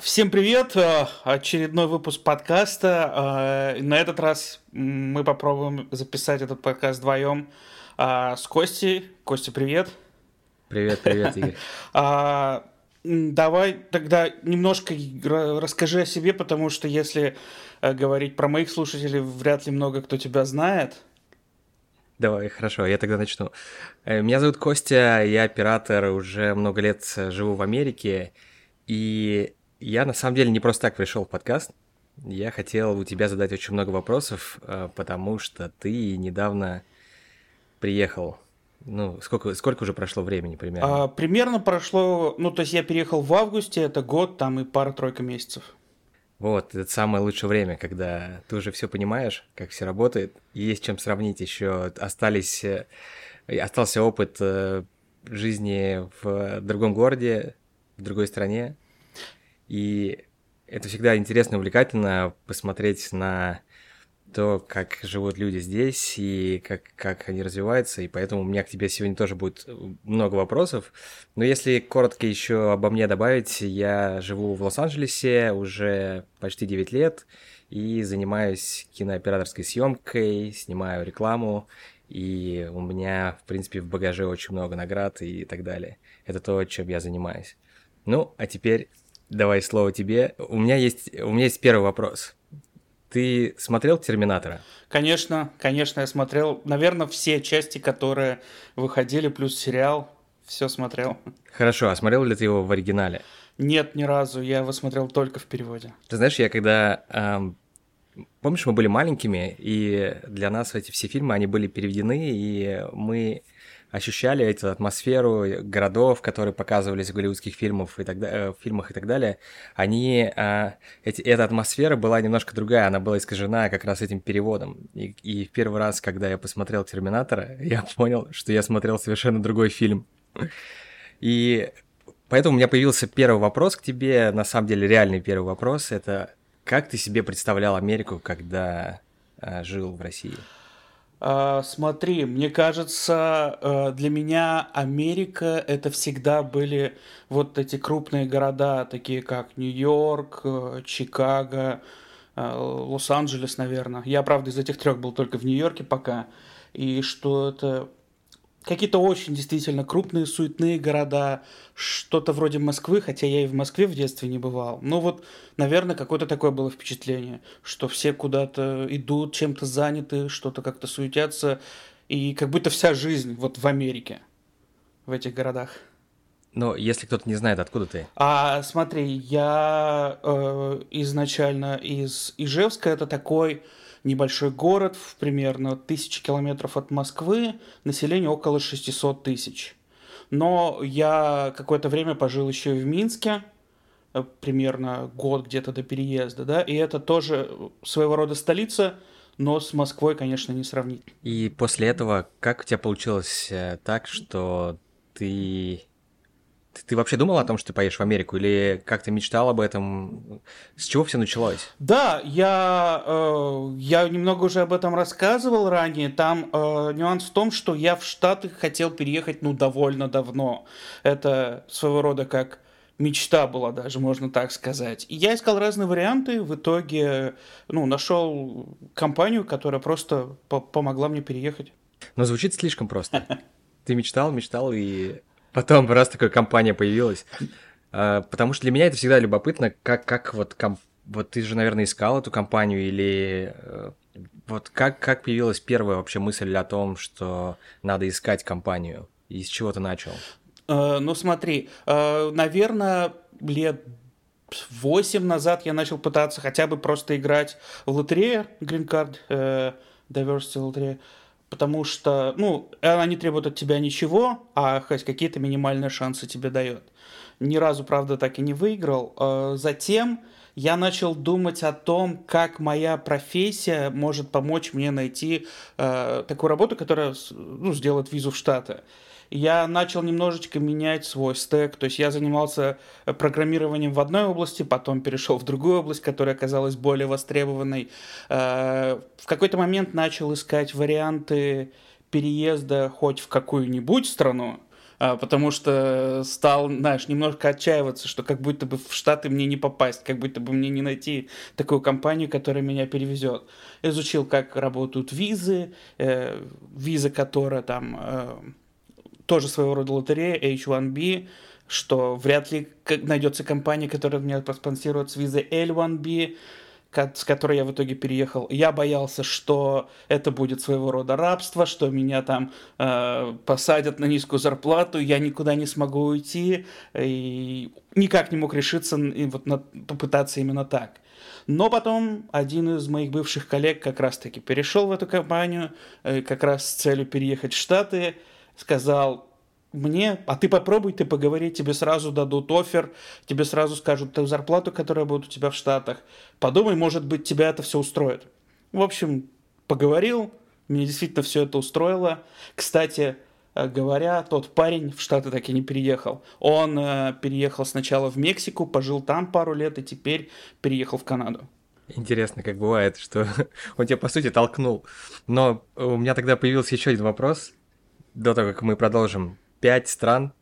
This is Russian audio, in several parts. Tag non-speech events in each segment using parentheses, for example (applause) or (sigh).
Всем привет! Э, очередной выпуск подкаста. Э, на этот раз мы попробуем записать этот подкаст вдвоем э, с Костей. Костя, привет! Привет, привет, Игорь. (laughs) А, давай тогда немножко расскажи о себе, потому что если говорить про моих слушателей, вряд ли много кто тебя знает. Давай, хорошо, я тогда начну. Меня зовут Костя, я оператор, уже много лет живу в Америке, и я на самом деле не просто так пришел в подкаст. Я хотел у тебя задать очень много вопросов, э, потому что ты недавно приехал. Ну, сколько, сколько уже прошло времени примерно? А, примерно прошло, ну, то есть я переехал в августе, это год, там и пара-тройка месяцев. Вот, это самое лучшее время, когда ты уже все понимаешь, как все работает, есть чем сравнить еще. Остались, э, остался опыт э, жизни в другом городе, в другой стране, и это всегда интересно и увлекательно посмотреть на то, как живут люди здесь и как, как они развиваются, и поэтому у меня к тебе сегодня тоже будет много вопросов. Но если коротко еще обо мне добавить, я живу в Лос-Анджелесе уже почти 9 лет и занимаюсь кинооператорской съемкой, снимаю рекламу, и у меня, в принципе, в багаже очень много наград и так далее. Это то, чем я занимаюсь. Ну, а теперь Давай слово тебе. У меня есть, у меня есть первый вопрос. Ты смотрел Терминатора? Конечно, конечно, я смотрел. Наверное, все части, которые выходили, плюс сериал, все смотрел. Хорошо, а смотрел ли ты его в оригинале? Нет, ни разу. Я его смотрел только в переводе. Ты знаешь, я когда эм, Помнишь, мы были маленькими, и для нас эти все фильмы, они были переведены, и мы ощущали эту атмосферу городов, которые показывались в голливудских фильмах и так, э, фильмах и так далее, они, э, эти, эта атмосфера была немножко другая, она была искажена как раз этим переводом. И, в первый раз, когда я посмотрел «Терминатора», (laughs) я понял, что я смотрел совершенно другой фильм. И поэтому у меня появился первый вопрос к тебе, на самом деле реальный первый вопрос, это как ты себе представлял Америку, когда э, жил в России? Uh, смотри, мне кажется, uh, для меня Америка это всегда были вот эти крупные города, такие как Нью-Йорк, uh, Чикаго, Лос-Анджелес, наверное. Я, правда, из этих трех был только в Нью-Йорке пока. И что это какие-то очень действительно крупные, суетные города, что-то вроде Москвы, хотя я и в Москве в детстве не бывал. Но вот, наверное, какое-то такое было впечатление, что все куда-то идут, чем-то заняты, что-то как-то суетятся, и как будто вся жизнь вот в Америке, в этих городах. Но если кто-то не знает, откуда ты? А смотри, я э, изначально из Ижевска, это такой небольшой город, примерно тысячи километров от Москвы, население около 600 тысяч. Но я какое-то время пожил еще в Минске, э, примерно год где-то до переезда, да, и это тоже своего рода столица, но с Москвой, конечно, не сравнить. И после этого как у тебя получилось э, так, что ты ты, ты вообще думал о том, что ты поедешь в Америку, или как ты мечтал об этом? С чего все началось? Да, я, э, я немного уже об этом рассказывал ранее. Там э, нюанс в том, что я в Штаты хотел переехать, ну, довольно давно. Это своего рода как мечта была даже, можно так сказать. И я искал разные варианты, в итоге, ну, нашел компанию, которая просто по помогла мне переехать. Но звучит слишком просто. (laughs) Ты мечтал, мечтал и Потом раз такая компания появилась. А, потому что для меня это всегда любопытно, как, как вот, комп... вот ты же, наверное, искал эту компанию или э, вот как, как появилась первая вообще мысль о том, что надо искать компанию? И с чего ты начал? Uh, ну смотри, uh, наверное, лет восемь назад я начал пытаться хотя бы просто играть в лотерею Green Card, Diversity лотерея потому что, ну, она не требует от тебя ничего, а хоть какие-то минимальные шансы тебе дает. Ни разу, правда, так и не выиграл. А затем я начал думать о том, как моя профессия может помочь мне найти э, такую работу, которая ну, сделает визу в Штаты я начал немножечко менять свой стек. То есть я занимался э, программированием в одной области, потом перешел в другую область, которая оказалась более востребованной. Э, в какой-то момент начал искать варианты переезда хоть в какую-нибудь страну, потому что стал, знаешь, немножко отчаиваться, что как будто бы в Штаты мне не попасть, как будто бы мне не найти такую компанию, которая меня перевезет. Изучил, как работают визы, э, виза, которая там э, тоже своего рода лотерея, H1B, что вряд ли найдется компания, которая меня проспонсирует с визой L1B, с которой я в итоге переехал. Я боялся, что это будет своего рода рабство, что меня там э, посадят на низкую зарплату, я никуда не смогу уйти, и никак не мог решиться и вот на, попытаться именно так. Но потом один из моих бывших коллег как раз-таки перешел в эту компанию, э, как раз с целью переехать в Штаты, сказал, мне, а ты попробуй, ты поговори, тебе сразу дадут офер, тебе сразу скажут ту зарплату, которая будет у тебя в Штатах. Подумай, может быть, тебя это все устроит. В общем, поговорил, мне действительно все это устроило. Кстати, э, говоря, тот парень в Штаты так и не переехал. Он э, переехал сначала в Мексику, пожил там пару лет и теперь переехал в Канаду. Интересно, как бывает, что (laughs) он тебя, по сути, толкнул. Но у меня тогда появился еще один вопрос, до того, как мы продолжим пять стран,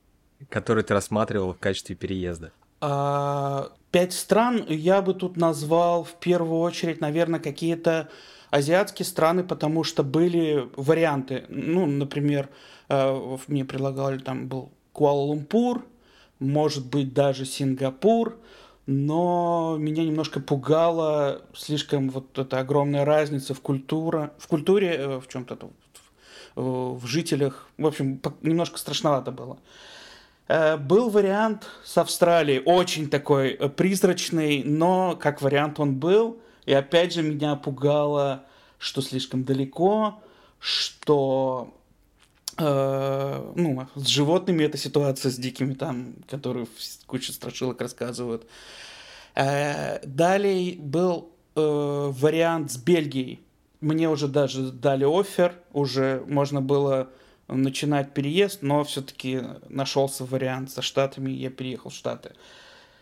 которые ты рассматривал в качестве переезда? А, пять стран я бы тут назвал в первую очередь, наверное, какие-то азиатские страны, потому что были варианты. Ну, например, э, мне предлагали, там был Куала-Лумпур, может быть, даже Сингапур, но меня немножко пугала слишком вот эта огромная разница в, культура, в культуре, э, в чем-то в жителях. В общем, немножко страшновато было. Э, был вариант с Австралией, очень такой э, призрачный, но как вариант он был. И опять же меня пугало, что слишком далеко, что э, ну, с животными эта ситуация с дикими там, которые куча страшилок рассказывают. Э, далее был э, вариант с Бельгией мне уже даже дали офер, уже можно было начинать переезд, но все-таки нашелся вариант со Штатами, я переехал в Штаты.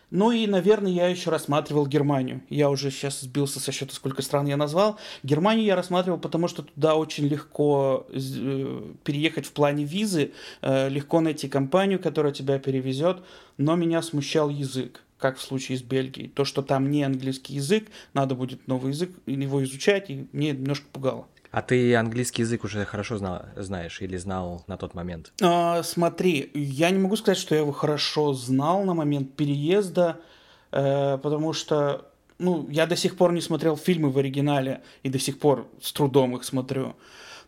Ну и, наверное, я еще рассматривал Германию. Я уже сейчас сбился со счета, сколько стран я назвал. Германию я рассматривал, потому что туда очень легко э, переехать в плане визы, э, легко найти компанию, которая тебя перевезет, но меня смущал язык как в случае с Бельгией. То, что там не английский язык, надо будет новый язык, его изучать, и мне немножко пугало. А ты английский язык уже хорошо знал, знаешь или знал на тот момент? А, смотри, я не могу сказать, что я его хорошо знал на момент переезда, э, потому что ну, я до сих пор не смотрел фильмы в оригинале и до сих пор с трудом их смотрю.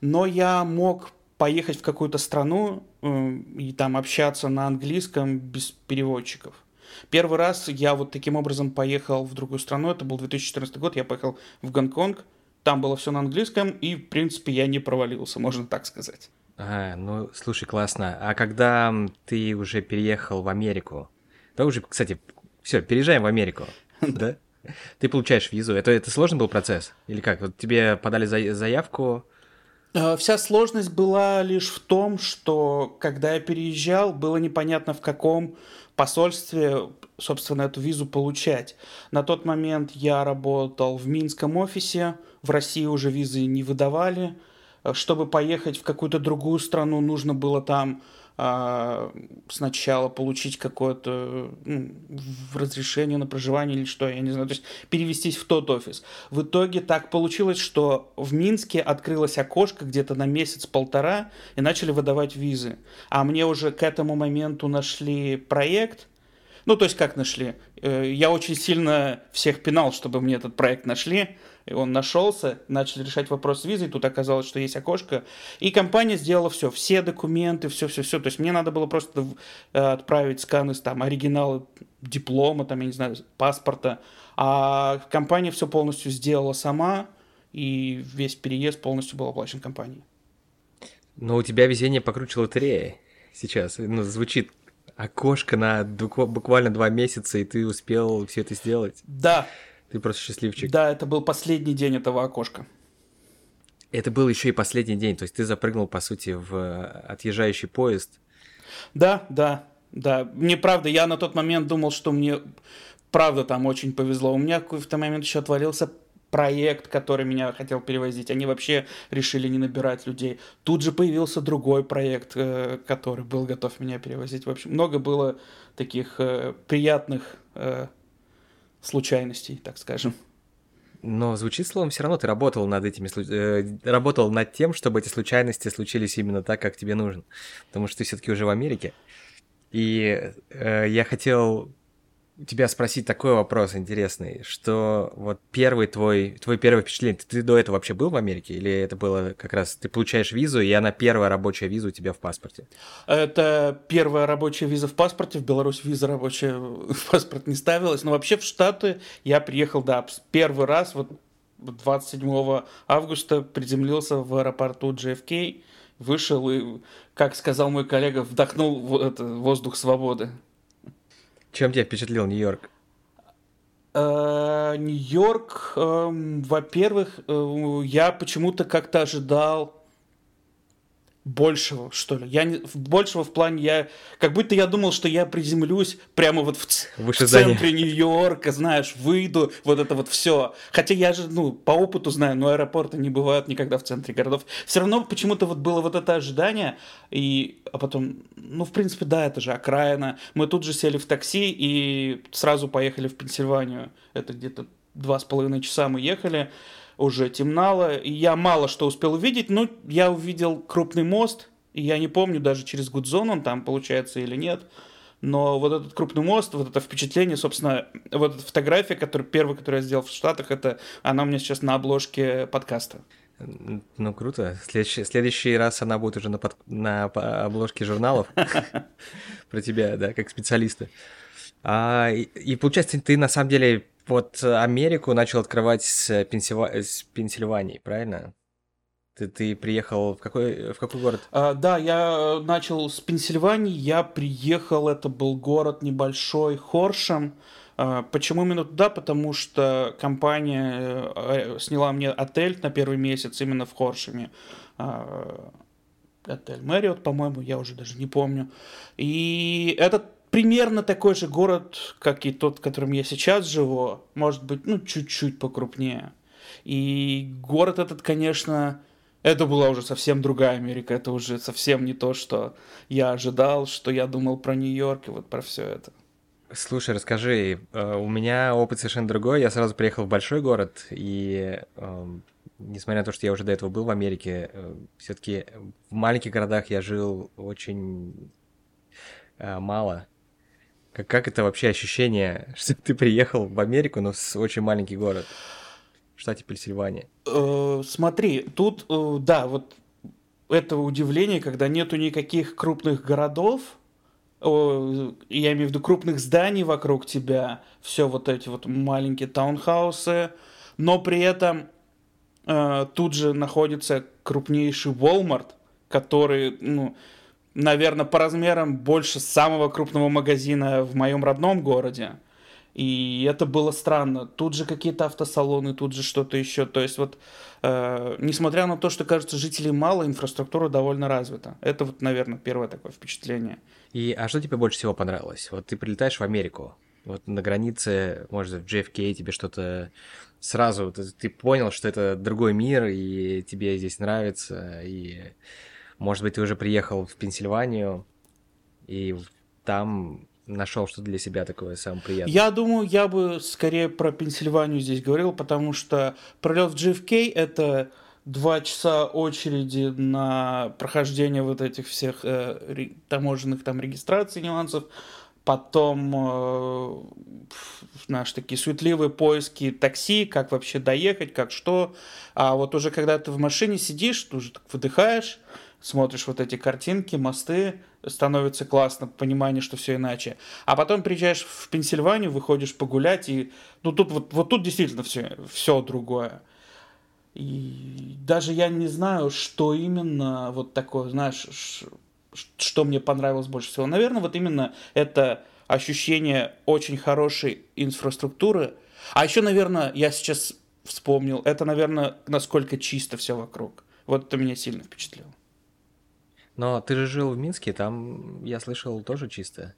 Но я мог поехать в какую-то страну э, и там общаться на английском без переводчиков. Первый раз я вот таким образом поехал в другую страну, это был 2014 год, я поехал в Гонконг, там было все на английском, и, в принципе, я не провалился, можно так сказать. А, ну, слушай, классно. А когда ты уже переехал в Америку, то уже, кстати, все, переезжаем в Америку, (laughs) да? Ты получаешь визу. Это, это сложный был процесс? Или как? Вот тебе подали заявку, а, Вся сложность была лишь в том, что когда я переезжал, было непонятно в каком посольстве, собственно, эту визу получать. На тот момент я работал в Минском офисе, в России уже визы не выдавали. Чтобы поехать в какую-то другую страну, нужно было там а, сначала получить какое-то ну, разрешение на проживание или что, я не знаю, то есть перевестись в тот офис. В итоге так получилось, что в Минске открылось окошко где-то на месяц-полтора и начали выдавать визы. А мне уже к этому моменту нашли проект, ну, то есть как нашли? Э, я очень сильно всех пинал, чтобы мне этот проект нашли. И он нашелся, начали решать вопрос с визой, тут оказалось, что есть окошко. И компания сделала все, все документы, все-все-все. То есть мне надо было просто э, отправить сканы, там, оригиналы диплома, там, я не знаю, паспорта. А компания все полностью сделала сама, и весь переезд полностью был оплачен компанией. Но у тебя везение покруче лотереи сейчас. Ну, звучит окошко на буквально два месяца, и ты успел все это сделать. Да, ты просто счастливчик. Да, это был последний день этого окошка. Это был еще и последний день, то есть ты запрыгнул, по сути, в э, отъезжающий поезд. Да, да, да. Мне правда, я на тот момент думал, что мне правда там очень повезло. У меня в какой-то момент еще отвалился проект, который меня хотел перевозить, они вообще решили не набирать людей. Тут же появился другой проект, э, который был готов меня перевозить. В общем, много было таких э, приятных случайностей, так скажем. Но звучит словом, все равно ты работал над этими э, работал над тем, чтобы эти случайности случились именно так, как тебе нужно. Потому что ты все-таки уже в Америке. И э, я хотел тебя спросить такой вопрос интересный, что вот первый твой, твой первое впечатление, ты, ты до этого вообще был в Америке? Или это было как раз, ты получаешь визу, и она первая рабочая виза у тебя в паспорте? Это первая рабочая виза в паспорте, в Беларусь виза рабочая (laughs) в паспорт не ставилась, но вообще в Штаты я приехал, да, первый раз, вот 27 августа приземлился в аэропорту JFK, вышел и, как сказал мой коллега, вдохнул воздух свободы. Чем тебя впечатлил Нью-Йорк? Э, Нью-Йорк, эм, во-первых, э, я почему-то как-то ожидал большего, что ли. Я не, большего в плане, я как будто я думал, что я приземлюсь прямо вот в, в центре Нью-Йорка, знаешь, выйду, вот это вот все. Хотя я же, ну, по опыту знаю, но аэропорты не бывают никогда в центре городов. Все равно почему-то вот было вот это ожидание, и, а потом, ну, в принципе, да, это же окраина. Мы тут же сели в такси и сразу поехали в Пенсильванию. Это где-то два с половиной часа мы ехали уже темнало, и я мало что успел увидеть, но я увидел крупный мост, и я не помню даже через Гудзон он там получается или нет, но вот этот крупный мост, вот это впечатление, собственно, вот эта фотография, которая, первая, которую я сделал в Штатах, это она у меня сейчас на обложке подкаста. Ну, круто. Следующий, следующий раз она будет уже на, под, на обложке журналов (laughs) про тебя, да, как специалиста. А, и, и получается, ты на самом деле вот Америку начал открывать с, Пенсильва... с Пенсильвании, правильно? Ты, ты приехал в какой, в какой город? А, да, я начал с Пенсильвании. Я приехал, это был город небольшой, Хоршем. А, почему именно туда? Потому что компания э, сняла мне отель на первый месяц именно в Хоршеме. А, отель Мэриот, по-моему, я уже даже не помню. И этот примерно такой же город, как и тот, в котором я сейчас живу, может быть, ну, чуть-чуть покрупнее. И город этот, конечно, это была уже совсем другая Америка, это уже совсем не то, что я ожидал, что я думал про Нью-Йорк и вот про все это. Слушай, расскажи, э, у меня опыт совершенно другой. Я сразу приехал в большой город, и эм, несмотря на то, что я уже до этого был в Америке, э, все-таки в маленьких городах я жил очень э, мало. Как, как это вообще ощущение, (laughs) что ты приехал в Америку, но с очень маленький город в штате Пенсильвания? Э, смотри, тут, э, да, вот это удивление, когда нету никаких крупных городов, я имею в виду крупных зданий вокруг тебя, все вот эти вот маленькие таунхаусы, но при этом э, тут же находится крупнейший Walmart, который, ну, наверное, по размерам больше самого крупного магазина в моем родном городе. И это было странно. Тут же какие-то автосалоны, тут же что-то еще. То есть вот, э, несмотря на то, что, кажется, жителей мало, инфраструктура довольно развита. Это вот, наверное, первое такое впечатление. И а что тебе больше всего понравилось? Вот ты прилетаешь в Америку, вот на границе, может, в JFK тебе что-то сразу, ты, ты понял, что это другой мир, и тебе здесь нравится, и может быть, ты уже приехал в Пенсильванию и там нашел что-то для себя такое самое приятное? Я думаю, я бы скорее про Пенсильванию здесь говорил, потому что пролет в JFK это два часа очереди на прохождение вот этих всех э, таможенных там регистраций, нюансов, потом э, наши такие суетливые поиски такси, как вообще доехать, как что. А вот уже когда ты в машине сидишь, ты уже так выдыхаешь, смотришь вот эти картинки, мосты, становится классно, понимание, что все иначе. А потом приезжаешь в Пенсильванию, выходишь погулять, и ну тут вот, вот тут действительно все, все другое. И даже я не знаю, что именно вот такое, знаешь, что мне понравилось больше всего. Наверное, вот именно это ощущение очень хорошей инфраструктуры. А еще, наверное, я сейчас вспомнил, это, наверное, насколько чисто все вокруг. Вот это меня сильно впечатлило. Но ты же жил в Минске, там, я слышал, тоже чисто.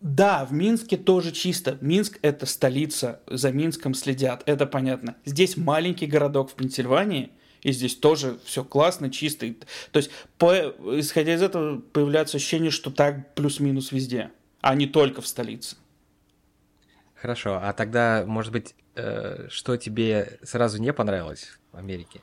Да, в Минске тоже чисто. Минск – это столица, за Минском следят, это понятно. Здесь маленький городок в Пенсильвании, и здесь тоже все классно, чисто. То есть, по, исходя из этого, появляется ощущение, что так плюс-минус везде, а не только в столице. Хорошо, а тогда, может быть, э, что тебе сразу не понравилось в Америке?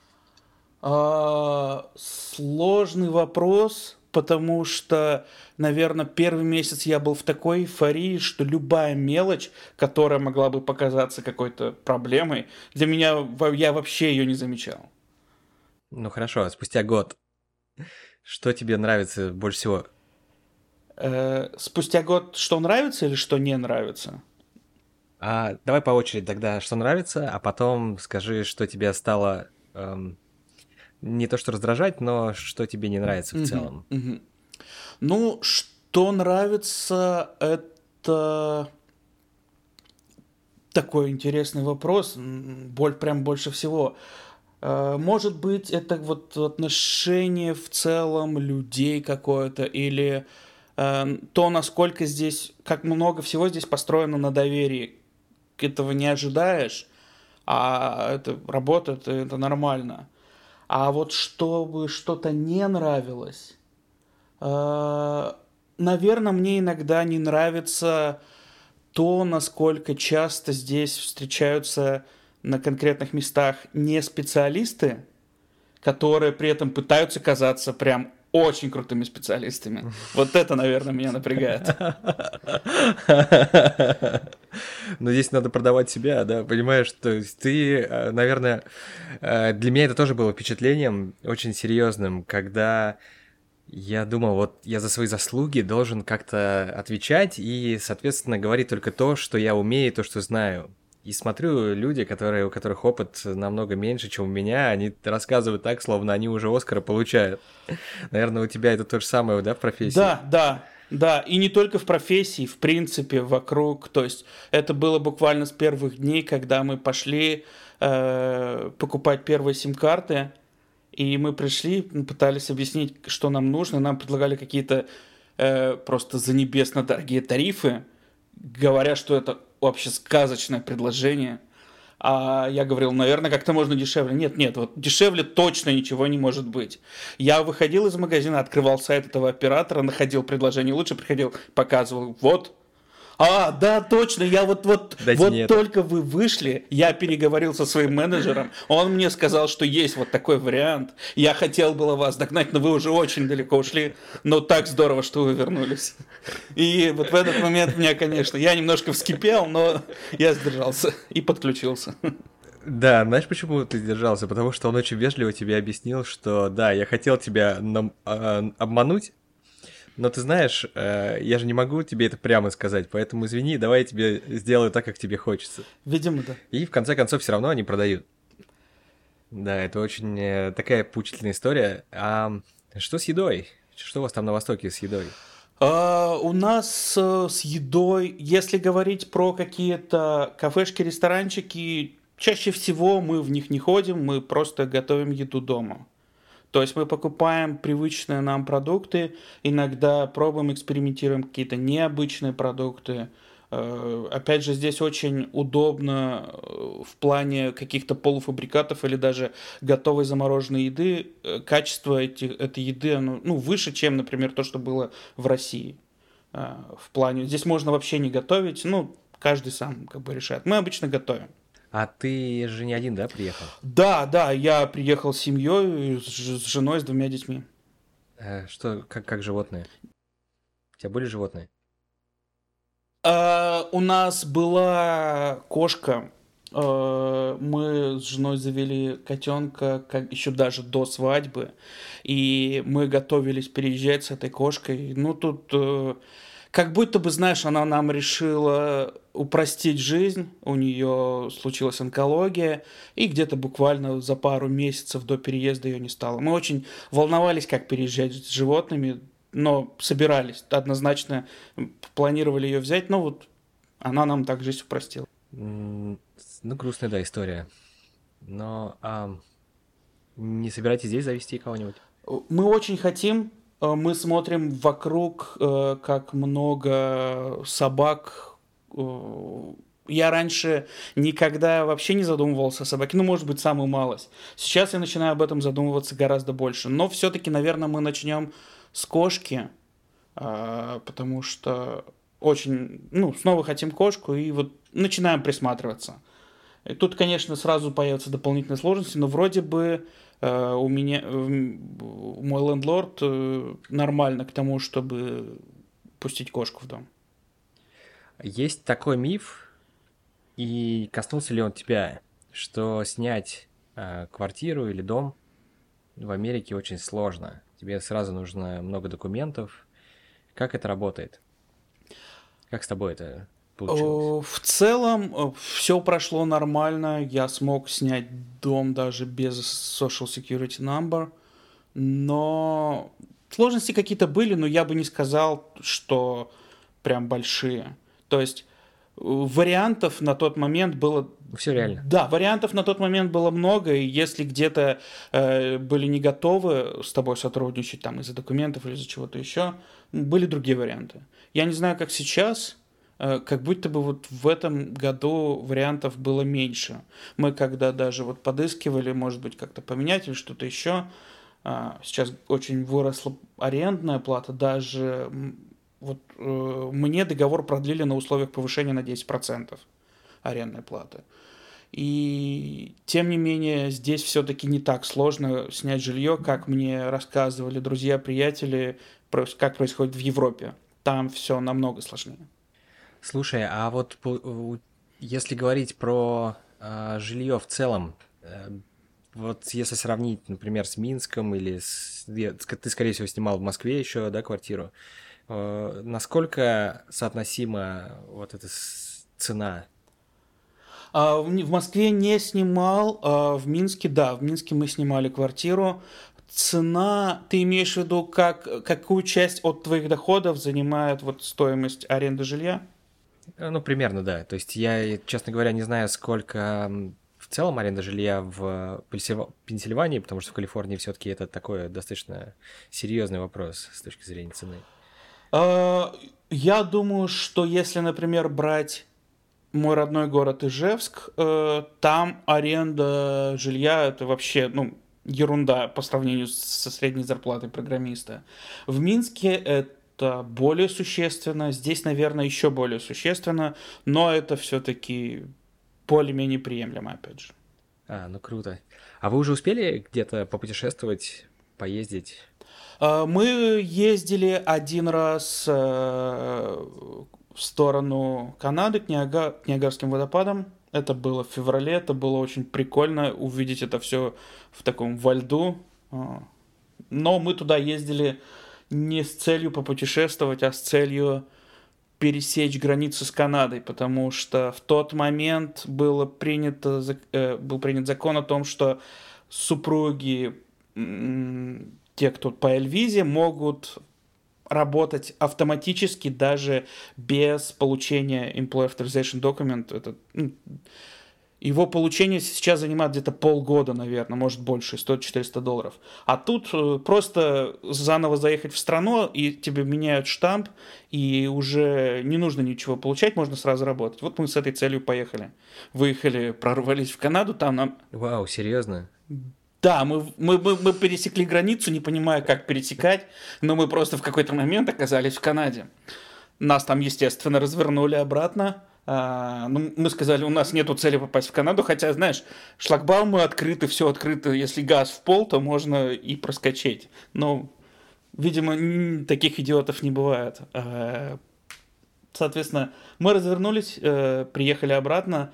А, сложный вопрос потому что, наверное, первый месяц я был в такой эйфории, что любая мелочь, которая могла бы показаться какой-то проблемой, для меня я вообще ее не замечал. Ну хорошо, а спустя год, что тебе нравится больше всего? Э, спустя год, что нравится или что не нравится? А давай по очереди тогда, что нравится, а потом скажи, что тебе стало эм, не то что раздражать, но что тебе не нравится в целом? Ну, что нравится, это такой интересный вопрос. Боль прям больше всего. Э, может быть, это вот отношение в целом людей какое-то, или э, то, насколько здесь, как много всего здесь построено на доверии. Этого не ожидаешь, а это работает, это нормально. А вот чтобы что-то не нравилось, э, наверное, мне иногда не нравится то, насколько часто здесь встречаются на конкретных местах не специалисты, которые при этом пытаются казаться прям очень крутыми специалистами. Вот это, наверное, меня напрягает. Но здесь надо продавать себя, да, понимаешь? То есть ты, э, наверное, э, для меня это тоже было впечатлением очень серьезным, когда я думал, вот я за свои заслуги должен как-то отвечать и, соответственно, говорить только то, что я умею, то, что знаю. И смотрю, люди, которые, у которых опыт намного меньше, чем у меня, они рассказывают так, словно они уже Оскара получают. Наверное, у тебя это то же самое, да, в профессии? Да, да, да, и не только в профессии, в принципе, вокруг. То есть это было буквально с первых дней, когда мы пошли э, покупать первые сим-карты, и мы пришли, пытались объяснить, что нам нужно, нам предлагали какие-то э, просто занебесно дорогие тарифы, говоря, что это вообще сказочное предложение. А я говорил, наверное, как-то можно дешевле. Нет, нет, вот дешевле точно ничего не может быть. Я выходил из магазина, открывал сайт этого оператора, находил предложение лучше, приходил, показывал, вот, а, да, точно, я вот, вот, Дайте вот только вы вышли, я переговорил со своим менеджером, он мне сказал, что есть вот такой вариант. Я хотел было вас догнать, но вы уже очень далеко ушли, но так здорово, что вы вернулись. И вот в этот момент меня, конечно, я немножко вскипел, но я сдержался и подключился. Да, знаешь, почему ты сдержался? Потому что он очень вежливо тебе объяснил, что да, я хотел тебя нам, э, обмануть, но ты знаешь, э, я же не могу тебе это прямо сказать, поэтому извини, давай я тебе сделаю так, как тебе хочется. Видимо, да. И в конце концов все равно они продают. Да, это очень э, такая поучительная история. А что с едой? Что у вас там на Востоке с едой? Uh, у нас uh, с едой, если говорить про какие-то кафешки, ресторанчики, чаще всего мы в них не ходим, мы просто готовим еду дома. То есть мы покупаем привычные нам продукты, иногда пробуем, экспериментируем какие-то необычные продукты. Э, опять же, здесь очень удобно э, в плане каких-то полуфабрикатов или даже готовой замороженной еды. Э, качество эти, этой еды оно, ну, выше, чем, например, то, что было в России. В плане, здесь можно вообще не готовить, ну, каждый сам как бы решает. Мы обычно готовим. А ты же не один, да, приехал? Да, да, я приехал с семьей, с, женой, с двумя детьми. Э, что, как, как животные? У тебя были животные? Э, у нас была кошка. Э, мы с женой завели котенка как еще даже до свадьбы. И мы готовились переезжать с этой кошкой. Ну, тут э, как будто бы, знаешь, она нам решила упростить жизнь, у нее случилась онкология, и где-то буквально за пару месяцев до переезда ее не стало. Мы очень волновались, как переезжать с животными, но собирались, однозначно планировали ее взять, но вот она нам так жизнь упростила. Ну, грустная, да, история. Но а, не собираетесь здесь завести кого-нибудь? Мы очень хотим, э, мы смотрим вокруг, э, как много собак. Я раньше никогда вообще не задумывался о собаке, ну, может быть, самую малость. Сейчас я начинаю об этом задумываться гораздо больше. Но все-таки, наверное, мы начнем с кошки, потому что очень, ну, снова хотим кошку, и вот начинаем присматриваться. И тут, конечно, сразу появятся дополнительные сложности, но вроде бы э, у меня, э, мой лендлорд э, нормально к тому, чтобы пустить кошку в дом. Есть такой миф, и коснулся ли он тебя, что снять э, квартиру или дом в Америке очень сложно. Тебе сразу нужно много документов. Как это работает? Как с тобой это получилось? В целом э, все прошло нормально. Я смог снять дом даже без Social Security Number. Но сложности какие-то были, но я бы не сказал, что прям большие. То есть э, вариантов на тот момент было... Все реально. Да, вариантов на тот момент было много, и если где-то э, были не готовы с тобой сотрудничать там из-за документов или из-за чего-то еще, были другие варианты. Я не знаю, как сейчас, Э, как будто бы вот в этом году вариантов было меньше. Мы когда даже вот подыскивали, может быть, как-то поменять или что-то еще, а, сейчас очень выросла арендная плата, даже вот э, мне договор продлили на условиях повышения на 10% арендной платы. И тем не менее, здесь все-таки не так сложно снять жилье, как мне рассказывали друзья, приятели, как происходит в Европе. Там все намного сложнее. Слушай, а вот если говорить про э, жилье в целом, э, вот если сравнить, например, с Минском или с... Ты, скорее всего, снимал в Москве еще, да, квартиру. Э, насколько соотносима вот эта цена? А, в Москве не снимал, а в Минске, да, в Минске мы снимали квартиру. Цена, ты имеешь в виду, как, какую часть от твоих доходов занимает вот стоимость аренды жилья? Э, ну, примерно, да. То есть я, честно говоря, не знаю, сколько в целом аренда жилья в Пенсильвании, потому что в Калифорнии все-таки это такой достаточно серьезный вопрос с точки зрения цены. А, я думаю, что если, например, брать мой родной город Ижевск, э, там аренда жилья это вообще, ну, ерунда по сравнению со средней зарплатой программиста. В Минске это более существенно, здесь, наверное, еще более существенно, но это все-таки более-менее приемлемо, опять же. А, ну круто. А вы уже успели где-то попутешествовать, поездить? А, мы ездили один раз э, в сторону Канады к, Ниага... Ниагарским водопадам. Это было в феврале, это было очень прикольно увидеть это все в таком во льду. А, но мы туда ездили не с целью попутешествовать, а с целью пересечь границу с Канадой, потому что в тот момент было принято, э, был принят закон о том, что супруги, те, кто по Эльвизе, могут работать автоматически даже без получения Employer Authorization Document. Это, его получение сейчас занимает где-то полгода, наверное, может больше, 100-400 долларов. А тут э, просто заново заехать в страну, и тебе меняют штамп, и уже не нужно ничего получать, можно сразу работать. Вот мы с этой целью поехали. Выехали, прорвались в Канаду, там нам... Вау, серьезно? Да, мы, мы, мы, мы пересекли границу, не понимая, как пересекать, но мы просто в какой-то момент оказались в Канаде. Нас там, естественно, развернули обратно, а, ну, мы сказали, у нас нету цели попасть в Канаду, хотя, знаешь, шлагбаумы открыты, все открыто. Если газ в пол, то можно и проскочить. Но, видимо, таких идиотов не бывает. А, соответственно, мы развернулись, э, приехали обратно.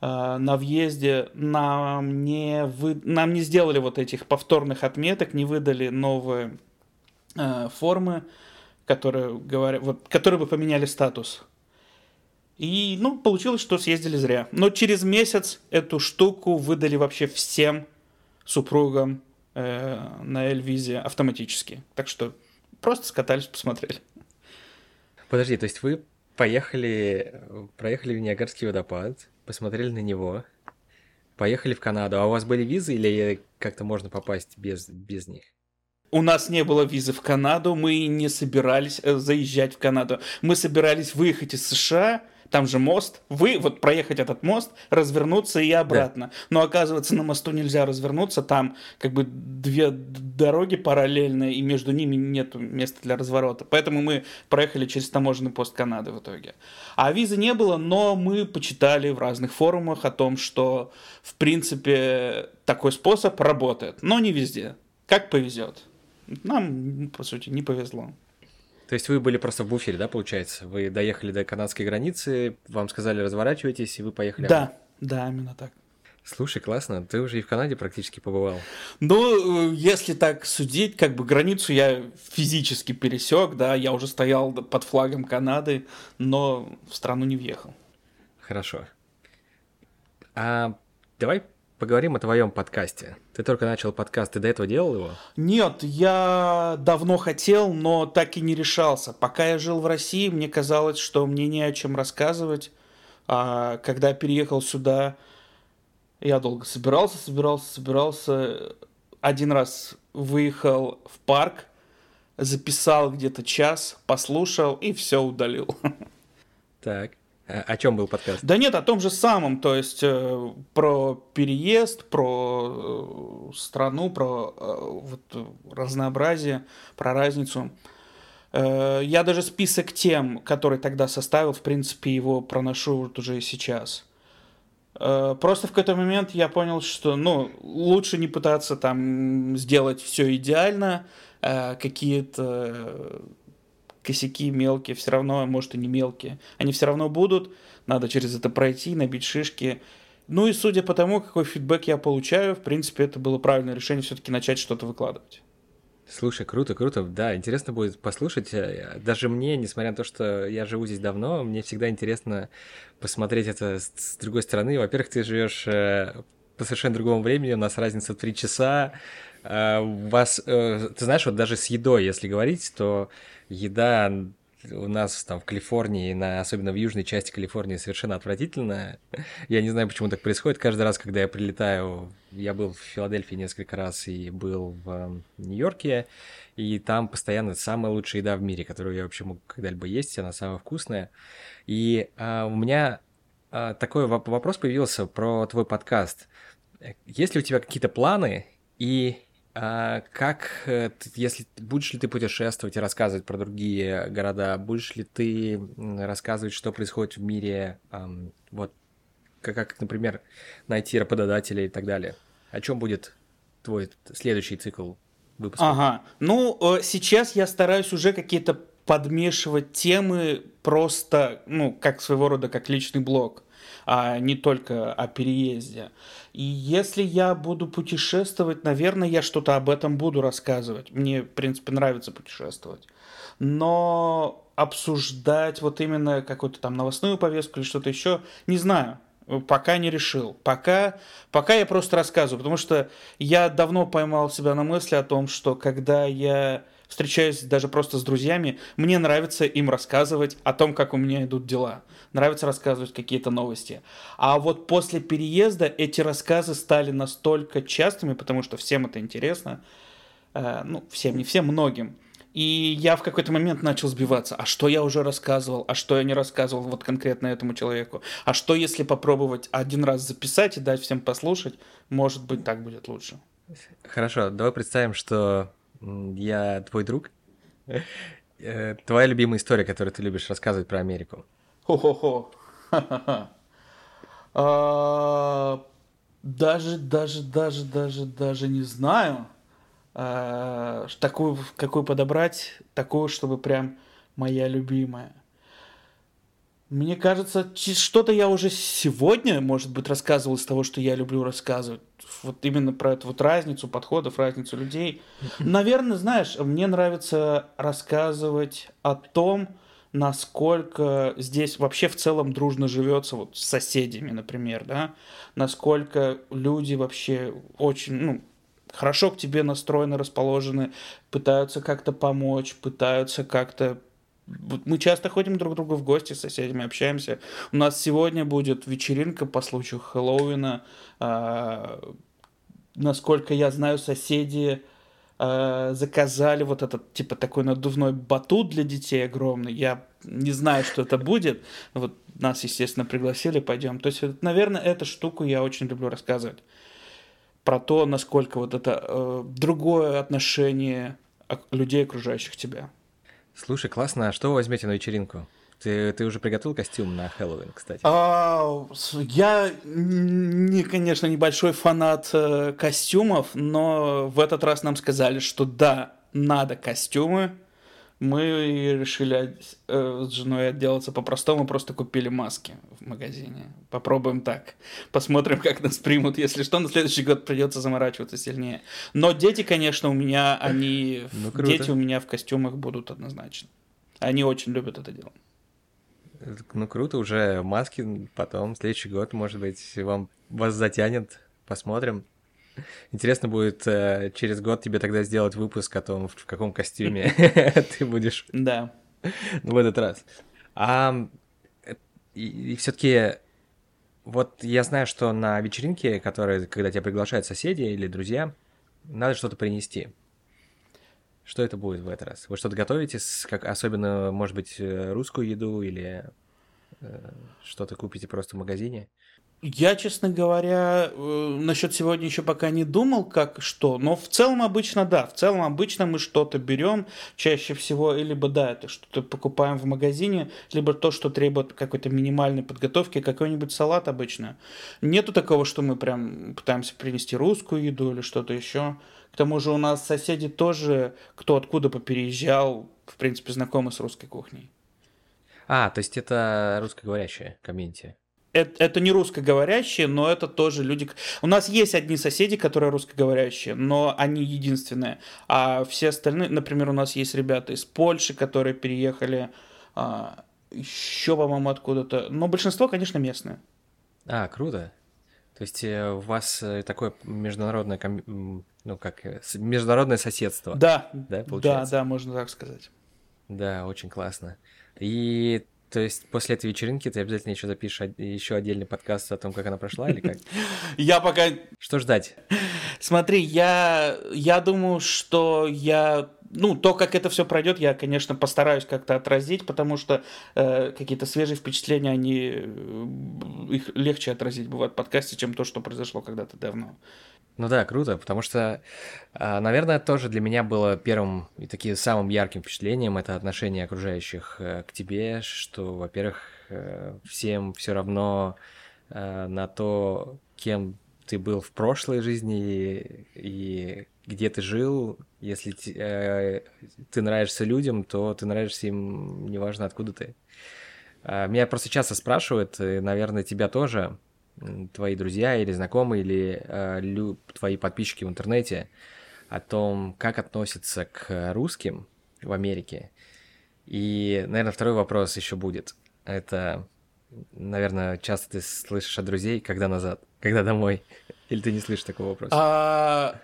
А, на въезде нам не, вы... нам не сделали вот этих повторных отметок, не выдали новые э, формы, которые, говорят, вот, которые бы поменяли статус. И, ну, получилось, что съездили зря. Но через месяц эту штуку выдали вообще всем супругам э, на Эльвизе автоматически. Так что просто скатались, посмотрели. Подожди, то есть вы поехали, проехали в Ниагарский водопад, посмотрели на него, поехали в Канаду, а у вас были визы или как-то можно попасть без, без них? У нас не было визы в Канаду, мы не собирались э, заезжать в Канаду. Мы собирались выехать из США, там же мост, вы вот проехать этот мост, развернуться и обратно. Да. Но оказывается, на мосту нельзя развернуться, там как бы две дороги параллельные, и между ними нет места для разворота. Поэтому мы проехали через таможенный пост Канады в итоге. А визы не было, но мы почитали в разных форумах о том, что в принципе такой способ работает, но не везде. Как повезет. Нам, по сути, не повезло. То есть вы были просто в буфере, да, получается? Вы доехали до канадской границы, вам сказали разворачивайтесь, и вы поехали? Да, да, именно так. Слушай, классно, ты уже и в Канаде практически побывал. Ну, если так судить, как бы границу я физически пересек, да, я уже стоял под флагом Канады, но в страну не въехал. Хорошо. А давай поговорим о твоем подкасте. Ты только начал подкаст, ты до этого делал его? Нет, я давно хотел, но так и не решался. Пока я жил в России, мне казалось, что мне не о чем рассказывать. А когда я переехал сюда, я долго собирался, собирался, собирался. Один раз выехал в парк, записал где-то час, послушал и все удалил. Так. Э, о чем был подкаст? Да нет, о том же самом, то есть э, про переезд, про э, страну, про э, вот, разнообразие, про разницу. Э, я даже список тем, который тогда составил, в принципе, его проношу вот уже сейчас. Э, просто в какой-то момент я понял, что ну, лучше не пытаться там сделать все идеально, э, какие-то косяки мелкие, все равно, может, и не мелкие. Они все равно будут, надо через это пройти, набить шишки. Ну и судя по тому, какой фидбэк я получаю, в принципе, это было правильное решение все-таки начать что-то выкладывать. Слушай, круто, круто. Да, интересно будет послушать. Э, даже мне, несмотря на то, что я живу здесь давно, мне всегда интересно посмотреть это с другой стороны. Во-первых, ты живешь э, по совершенно другому времени, у нас разница три часа. Э, у вас, ты знаешь, вот даже с едой, если говорить, то еда у нас там в Калифорнии, на, особенно в южной части Калифорнии, совершенно отвратительная. Я не знаю, почему так происходит. Каждый раз, когда я прилетаю, я был в Филадельфии несколько раз и был в э, Нью-Йорке, и там постоянно самая лучшая еда в мире, которую я вообще мог когда-либо есть, она самая вкусная. И а, у меня а, такой вопрос появился про твой подкаст. Есть ли у тебя какие-то планы и а как, э, если будешь ли ты путешествовать и рассказывать про другие города, будешь ли ты рассказывать, что происходит в мире, вот как, как, например, найти работодателя и так далее? О чем будет твой следующий цикл выпуска? Ага, ну э, сейчас я стараюсь уже какие-то подмешивать темы просто, ну, как своего рода, как личный блог а не только о переезде. И если я буду путешествовать, наверное, я что-то об этом буду рассказывать. Мне, в принципе, нравится путешествовать. Но обсуждать вот именно какую-то там новостную повестку или что-то еще, не знаю. Пока не решил. Пока, пока я просто рассказываю, потому что я давно поймал себя на мысли о том, что когда я встречаюсь даже просто с друзьями, мне нравится им рассказывать о том, как у меня идут дела. Нравится рассказывать какие-то новости. А вот после переезда эти рассказы стали настолько частыми, потому что всем это интересно. Э, ну, всем, не всем, многим. И я в какой-то момент начал сбиваться. А что я уже рассказывал? А что я не рассказывал вот конкретно этому человеку? А что если попробовать один раз записать и дать всем послушать? Может быть, так будет лучше. Хорошо, давай представим, что я твой друг. Э, твоя любимая история, которую ты любишь рассказывать про Америку. Хо-хо-хо. (laughs) А, даже, даже, даже, даже, даже не знаю, а, такую, какую подобрать, такую, чтобы прям моя любимая. Мне кажется, что-то я уже сегодня, может быть, рассказывал из того, что я люблю рассказывать. Вот именно про эту вот разницу подходов, разницу людей. Наверное, знаешь, мне нравится рассказывать о том, насколько здесь вообще в целом дружно живется вот с соседями, например, да, насколько люди вообще очень, ну, хорошо к тебе настроены, расположены, пытаются как-то помочь, пытаются как-то мы часто ходим друг к другу в гости с соседями, общаемся. У нас сегодня будет вечеринка по случаю Хэллоуина. А, насколько я знаю, соседи э, заказали вот этот, типа, такой надувной батут для детей огромный. Я не знаю, что это будет. Вот нас, естественно, пригласили, пойдем. То есть, наверное, эту штуку я очень люблю рассказывать. Про то, насколько вот это э, другое отношение людей, окружающих тебя. Слушай, классно. А что вы возьмете на вечеринку? Ты, ты уже приготовил костюм на Хэллоуин, кстати? А, я, не, конечно, небольшой фанат э, костюмов, но в этот раз нам сказали, что да, надо костюмы. Мы решили э, с женой отделаться по-простому, просто купили маски в магазине. Попробуем так. Посмотрим, как нас примут. Если что, на следующий год придется заморачиваться сильнее. Но дети, конечно, у меня, они... Ну, дети у меня в костюмах будут однозначно. Они очень любят это дело. Ну, круто, уже маски, потом следующий год, может быть, вам вас затянет, посмотрим. (laughs) Интересно будет э, через год тебе тогда сделать выпуск о том, в каком костюме (laughs) (laughs) ты будешь. Да. В этот раз. А и, все-таки вот я знаю, что на вечеринке, которая, когда тебя приглашают соседи или друзья, надо что-то принести. Что это будет в этот раз? Вы что-то готовите, как, особенно, может быть, э, русскую еду или э, что-то купите просто в магазине? Я, честно говоря, э, насчет сегодня еще пока не думал, как что, но в целом обычно да, в целом обычно мы что-то берем, чаще всего, либо да, это что-то покупаем в магазине, либо то, что требует какой-то минимальной подготовки, какой-нибудь салат обычно. Нету такого, что мы прям пытаемся принести русскую еду или что-то еще. К тому же у нас соседи тоже, кто откуда попереезжал, в принципе, знакомы с русской кухней. А, то есть это русскоговорящая комьюнити? Это, это не русскоговорящие, но это тоже люди... У нас есть одни соседи, которые русскоговорящие, но они единственные. А все остальные, например, у нас есть ребята из Польши, которые переехали а, еще, по-моему, откуда-то. Но большинство, конечно, местные. А, круто. То есть э, у вас э, такое международное, ну как, э, международное соседство. Да, да, получается? да, да, можно так сказать. Да, очень классно. И то есть после этой вечеринки ты обязательно еще запишешь еще отдельный подкаст о том, как она прошла, или как? (laughs) Я пока... Что ждать? Смотри, я, я думаю, что я ну, то, как это все пройдет, я, конечно, постараюсь как-то отразить, потому что э, какие-то свежие впечатления, они э, их легче отразить бывает в подкасте, чем то, что произошло когда-то давно. Ну да, круто, потому что, а, наверное, тоже для меня было первым и таким самым ярким впечатлением это отношение окружающих э, к тебе, что, во-первых, э, всем все равно на то, кем ты был в прошлой жизни и где ты жил. Если э, ты нравишься людям, то ты нравишься им, неважно откуда ты. Э, меня просто часто спрашивают, и, наверное, тебя тоже, твои друзья или знакомые, или э, лю, твои подписчики в интернете, о том, как относятся к русским в Америке. И, наверное, второй вопрос еще будет. Это, наверное, часто ты слышишь от друзей, когда назад, когда домой. (laughs) Или ты не слышишь такого вопроса? А...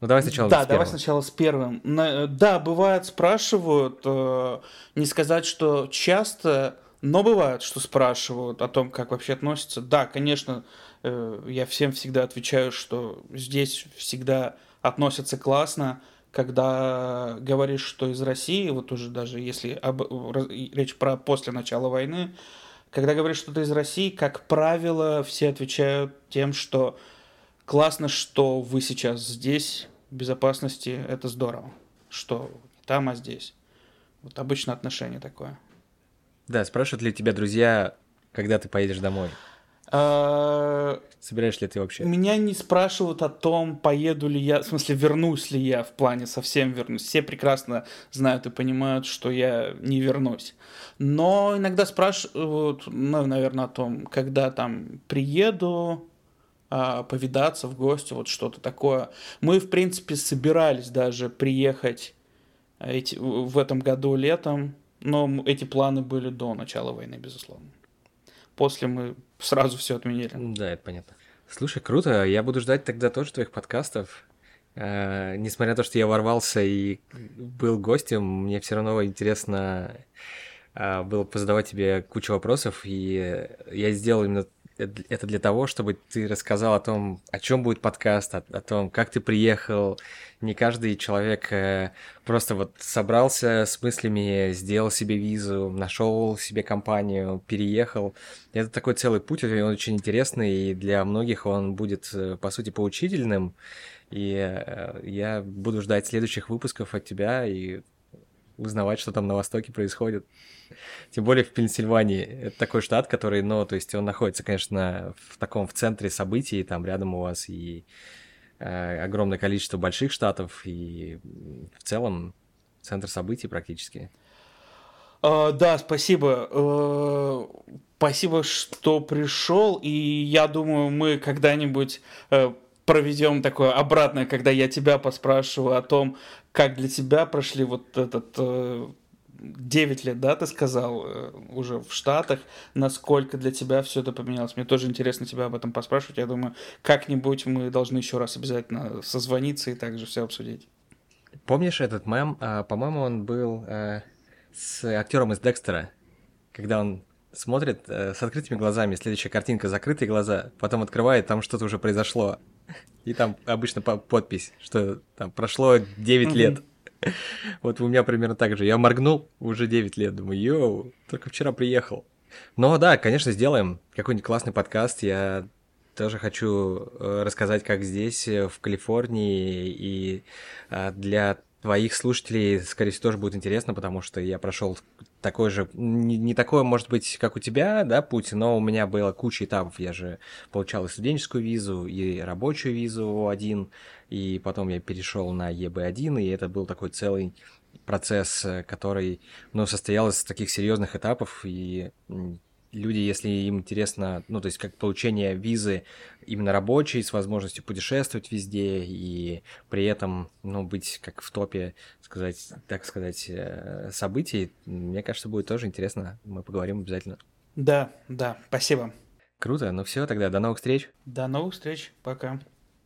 Ну давай сначала да, с давай сначала с первым. Да, бывает спрашивают, э, не сказать, что часто, но бывает, что спрашивают о том, как вообще относятся. Да, конечно, э, я всем всегда отвечаю, что здесь всегда относятся классно, когда говоришь, что из России, вот уже даже если об, речь про после начала войны, когда говоришь, что ты из России, как правило, все отвечают тем, что классно, что вы сейчас здесь, в безопасности, это здорово. Что там, а здесь. Вот обычно отношение такое. Да, спрашивают ли тебя друзья, когда ты поедешь домой? А... Собираешь ли ты вообще? Меня не спрашивают о том, поеду ли я, в смысле, вернусь ли я в плане совсем вернусь. Все прекрасно знают и понимают, что я не вернусь. Но иногда спрашивают, ну, наверное, о том, когда там приеду, а, повидаться в гости, вот что-то такое. Мы, в принципе, собирались даже приехать эти, в этом году летом, но эти планы были до начала войны, безусловно. После мы сразу все отменили. Да, это понятно. Слушай, круто. Я буду ждать тогда тоже твоих подкастов. Uh, несмотря на то, что я ворвался и был гостем, мне все равно интересно uh, было позадавать тебе кучу вопросов, и я сделал именно это для того, чтобы ты рассказал о том, о чем будет подкаст, о, о том, как ты приехал. Не каждый человек э, просто вот собрался с мыслями, сделал себе визу, нашел себе компанию, переехал. Это такой целый путь, он очень интересный, и для многих он будет, э, по сути, поучительным. И э, я буду ждать следующих выпусков от тебя и узнавать, что там на Востоке происходит. Тем более в Пенсильвании. Это такой штат, который, ну, то есть он находится, конечно, в таком в центре событий, там рядом у вас и э, огромное количество больших штатов, и в целом центр событий практически. Uh, да, спасибо. Uh, спасибо, что пришел. И я думаю, мы когда-нибудь uh, проведем такое обратное, когда я тебя поспрашиваю о том, как для тебя прошли вот этот 9 лет, да, ты сказал, э, уже в Штатах, насколько для тебя все это поменялось. Мне тоже интересно тебя об этом поспрашивать. Я думаю, как-нибудь мы должны еще раз обязательно созвониться и также все обсудить. Помнишь этот мем? А, по-моему, он был э, с актером из Декстера, когда он смотрит э, с открытыми глазами, следующая картинка закрытые глаза, потом открывает, там что-то уже произошло. И там обычно подпись, что там прошло 9 лет. Вот у меня примерно так же. Я моргнул уже 9 лет, думаю, йоу, только вчера приехал. Но да, конечно, сделаем какой-нибудь классный подкаст. Я тоже хочу э, рассказать, как здесь, э, в Калифорнии, и э, для твоих слушателей, скорее всего, тоже будет интересно, потому что я прошел такой же, не, не такой, может быть, как у тебя, да, путь, но у меня было куча этапов. Я же получал и студенческую визу, и рабочую визу один, и потом я перешел на ЕБ-1, и это был такой целый процесс, который, ну, состоял из таких серьезных этапов, и люди, если им интересно, ну, то есть как получение визы именно рабочей, с возможностью путешествовать везде и при этом, ну, быть как в топе, сказать, так сказать, э, событий, мне кажется, будет тоже интересно. Мы поговорим обязательно. Да, да, спасибо. Круто, ну все, тогда до новых встреч. До новых встреч, пока.